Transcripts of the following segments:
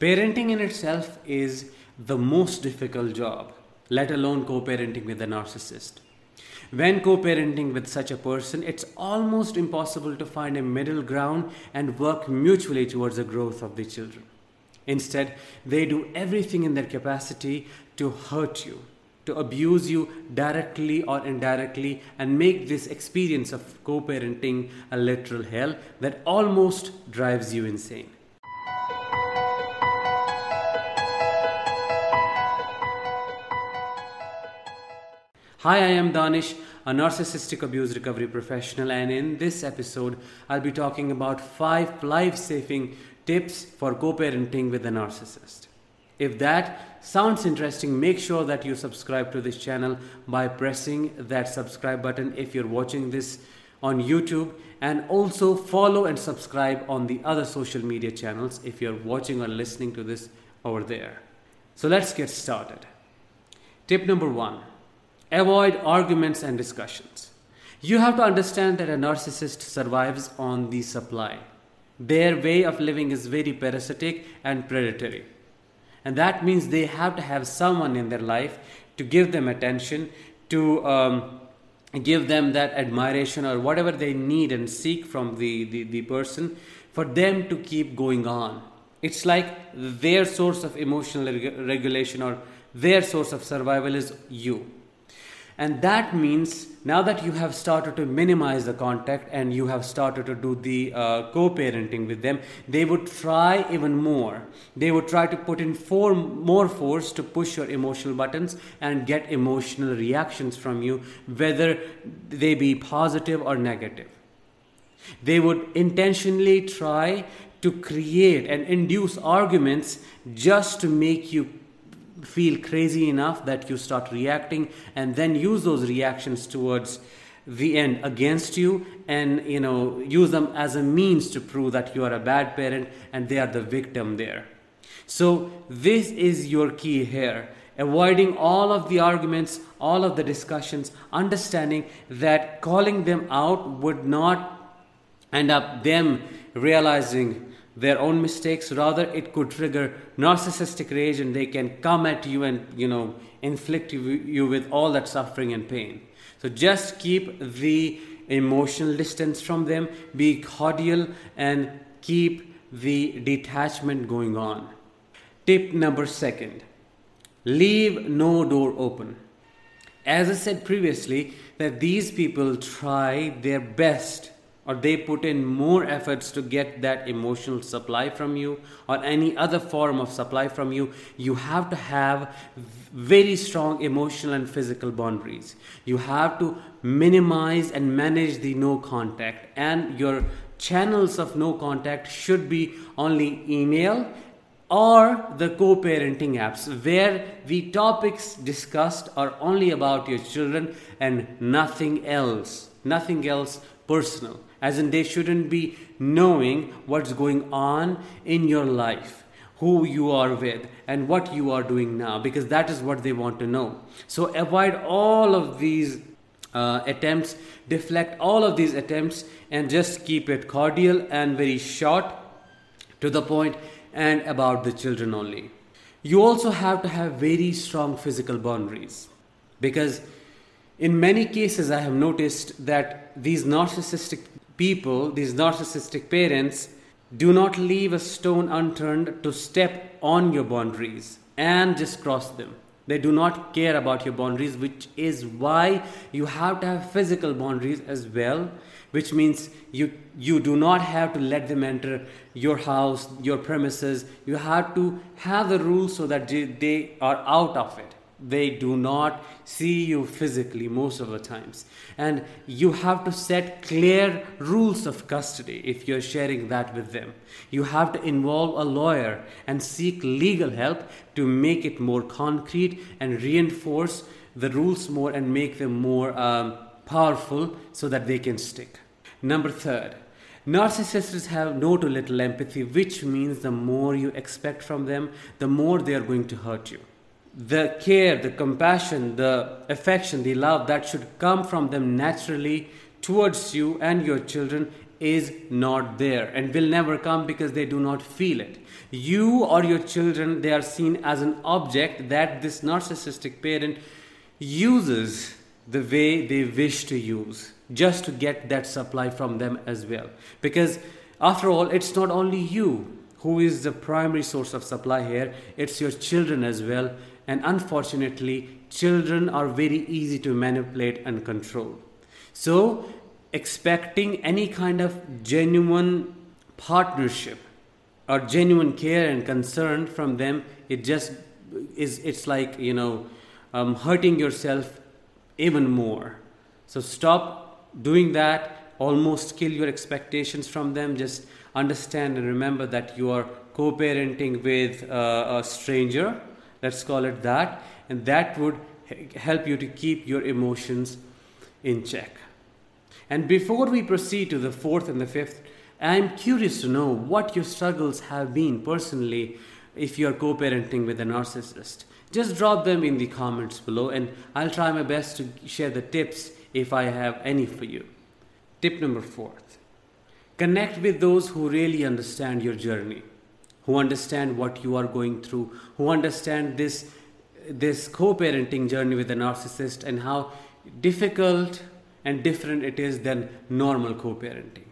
Parenting in itself is the most difficult job, let alone co parenting with a narcissist. When co parenting with such a person, it's almost impossible to find a middle ground and work mutually towards the growth of the children. Instead, they do everything in their capacity to hurt you, to abuse you directly or indirectly, and make this experience of co parenting a literal hell that almost drives you insane. Hi, I am Danish, a narcissistic abuse recovery professional, and in this episode, I'll be talking about five life saving tips for co parenting with a narcissist. If that sounds interesting, make sure that you subscribe to this channel by pressing that subscribe button if you're watching this on YouTube, and also follow and subscribe on the other social media channels if you're watching or listening to this over there. So let's get started. Tip number one Avoid arguments and discussions. You have to understand that a narcissist survives on the supply. Their way of living is very parasitic and predatory. And that means they have to have someone in their life to give them attention, to um, give them that admiration or whatever they need and seek from the, the, the person for them to keep going on. It's like their source of emotional reg- regulation or their source of survival is you. And that means now that you have started to minimize the contact and you have started to do the uh, co parenting with them, they would try even more. They would try to put in four, more force to push your emotional buttons and get emotional reactions from you, whether they be positive or negative. They would intentionally try to create and induce arguments just to make you feel crazy enough that you start reacting and then use those reactions towards the end against you and you know use them as a means to prove that you are a bad parent and they are the victim there. So this is your key here avoiding all of the arguments all of the discussions understanding that calling them out would not end up them realizing their own mistakes. Rather it could trigger narcissistic rage and they can come at you and you know inflict you with all that suffering and pain. So just keep the emotional distance from them. Be cordial and keep the detachment going on. Tip number second. Leave no door open. As i said previously that these people try their best or they put in more efforts to get that emotional supply from you or any other form of supply from you, you have to have very strong emotional and physical boundaries. You have to minimize and manage the no contact, and your channels of no contact should be only email or the co parenting apps where the topics discussed are only about your children and nothing else, nothing else personal as in they shouldn't be knowing what's going on in your life who you are with and what you are doing now because that is what they want to know. So avoid all of these uh, attempts deflect all of these attempts and just keep it cordial and very short to the point and about the children only. You also have to have very strong physical boundaries because in many cases i have noticed that these narcissistic people, these narcissistic parents, do not leave a stone unturned to step on your boundaries and just cross them. They do not care about your boundaries, which is why you have to have physical boundaries as well, which means you, you do not have to let them enter your house, your premises. You have to have the rules so that they are out of it they do not see you physically most of the times. And you have to set clear rules of custody if you're sharing that with them. You have to involve a lawyer and seek legal help to make it more concrete and reinforce the rules more and make them more um, powerful so that they can stick. Number third Narcissists have no to little empathy, which means the more you expect from them, the more they are going to hurt you the care, the compassion, the affection, the love that should come from them naturally towards you and your children is not there and will never come because they do not feel it. You or your children, they are seen as an object that this narcissistic parent uses the way they wish to use just to get that supply from them as well. Because after all, it's not only you who is the primary source of supply here, it's your children as well. And unfortunately, children are very easy to manipulate and control. So, expecting any kind of genuine partnership or genuine care and concern from them, it just is, it's like, you know, um, hurting yourself even more. So, stop doing that, almost kill your expectations from them. Just understand and remember that you are co parenting with uh, a stranger, let's call it that, and that would help you to keep your emotions in check. And before we proceed to the fourth and the fifth, I'm curious to know what your struggles have been personally if you're co parenting with a narcissist. Just drop them in the comments below, and I'll try my best to share the tips if I have any for you. Tip number four connect with those who really understand your journey, who understand what you are going through, who understand this, this co parenting journey with a narcissist and how difficult and different it is than normal co parenting.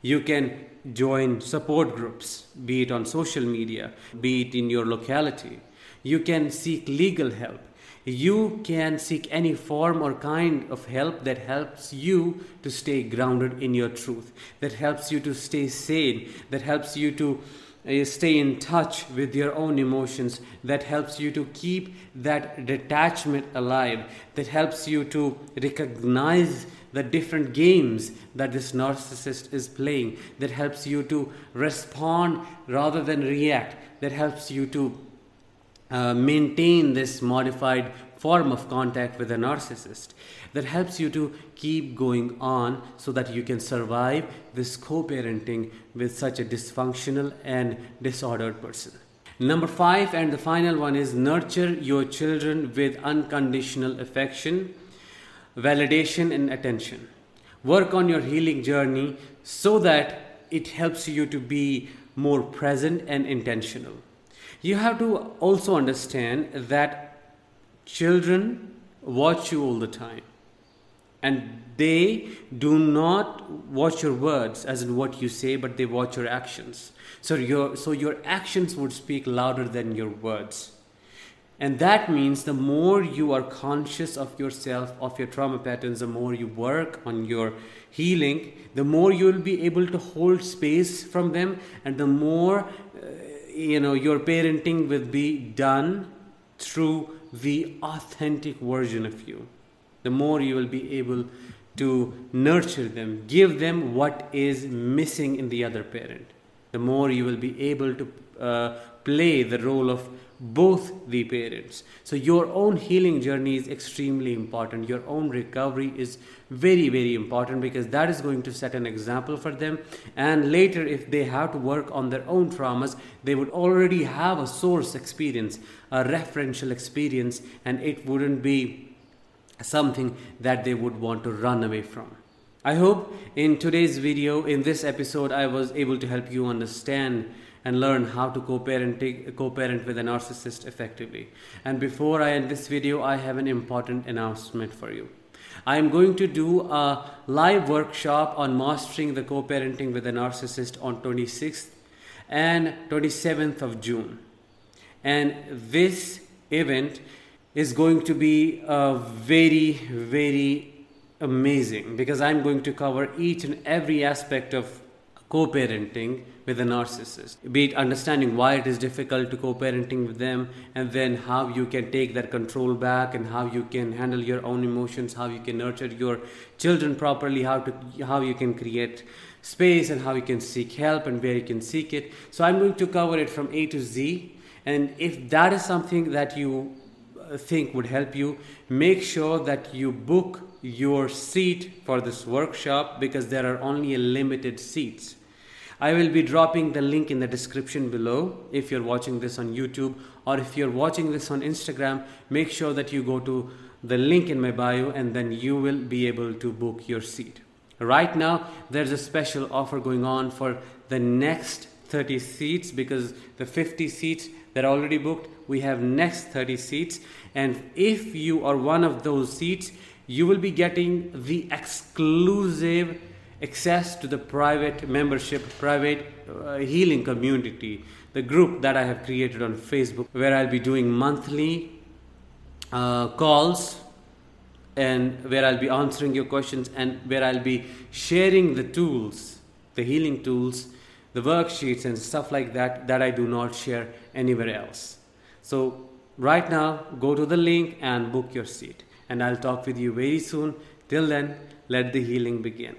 You can join support groups, be it on social media, be it in your locality. You can seek legal help. You can seek any form or kind of help that helps you to stay grounded in your truth, that helps you to stay sane, that helps you to uh, stay in touch with your own emotions, that helps you to keep that detachment alive, that helps you to recognize the different games that this narcissist is playing, that helps you to respond rather than react, that helps you to uh, maintain this modified form of contact with a narcissist that helps you to keep going on so that you can survive this co parenting with such a dysfunctional and disordered person. Number five, and the final one is nurture your children with unconditional affection validation and attention. Work on your healing journey so that it helps you to be more present and intentional. You have to also understand that children watch you all the time. And they do not watch your words as in what you say but they watch your actions. So your so your actions would speak louder than your words. And that means the more you are conscious of yourself, of your trauma patterns, the more you work on your healing, the more you will be able to hold space from them, and the more uh, you know your parenting will be done through the authentic version of you. The more you will be able to nurture them, give them what is missing in the other parent. The more you will be able to uh, play the role of both the parents. So, your own healing journey is extremely important. Your own recovery is very, very important because that is going to set an example for them. And later, if they have to work on their own traumas, they would already have a source experience, a referential experience, and it wouldn't be something that they would want to run away from. I hope in today's video, in this episode, I was able to help you understand and learn how to co-parent, co-parent with a narcissist effectively. And before I end this video, I have an important announcement for you. I am going to do a live workshop on mastering the co-parenting with a narcissist on 26th and 27th of June. And this event is going to be a very, very amazing because I'm going to cover each and every aspect of co parenting with a narcissist, be it understanding why it is difficult to co parenting with them, and then how you can take that control back, and how you can handle your own emotions, how you can nurture your children properly, how, to, how you can create space, and how you can seek help, and where you can seek it. So, I'm going to cover it from A to Z. And if that is something that you uh, think would help you, make sure that you book your seat for this workshop because there are only a limited seats. I will be dropping the link in the description below if you're watching this on YouTube or if you're watching this on Instagram. Make sure that you go to the link in my bio and then you will be able to book your seat. Right now, there's a special offer going on for the next 30 seats because the 50 seats that are already booked, we have next 30 seats. And if you are one of those seats, you will be getting the exclusive access to the private membership, private uh, healing community, the group that I have created on Facebook, where I'll be doing monthly uh, calls and where I'll be answering your questions and where I'll be sharing the tools, the healing tools, the worksheets, and stuff like that that I do not share anywhere else. So, right now, go to the link and book your seat. And I'll talk with you very soon. Till then, let the healing begin.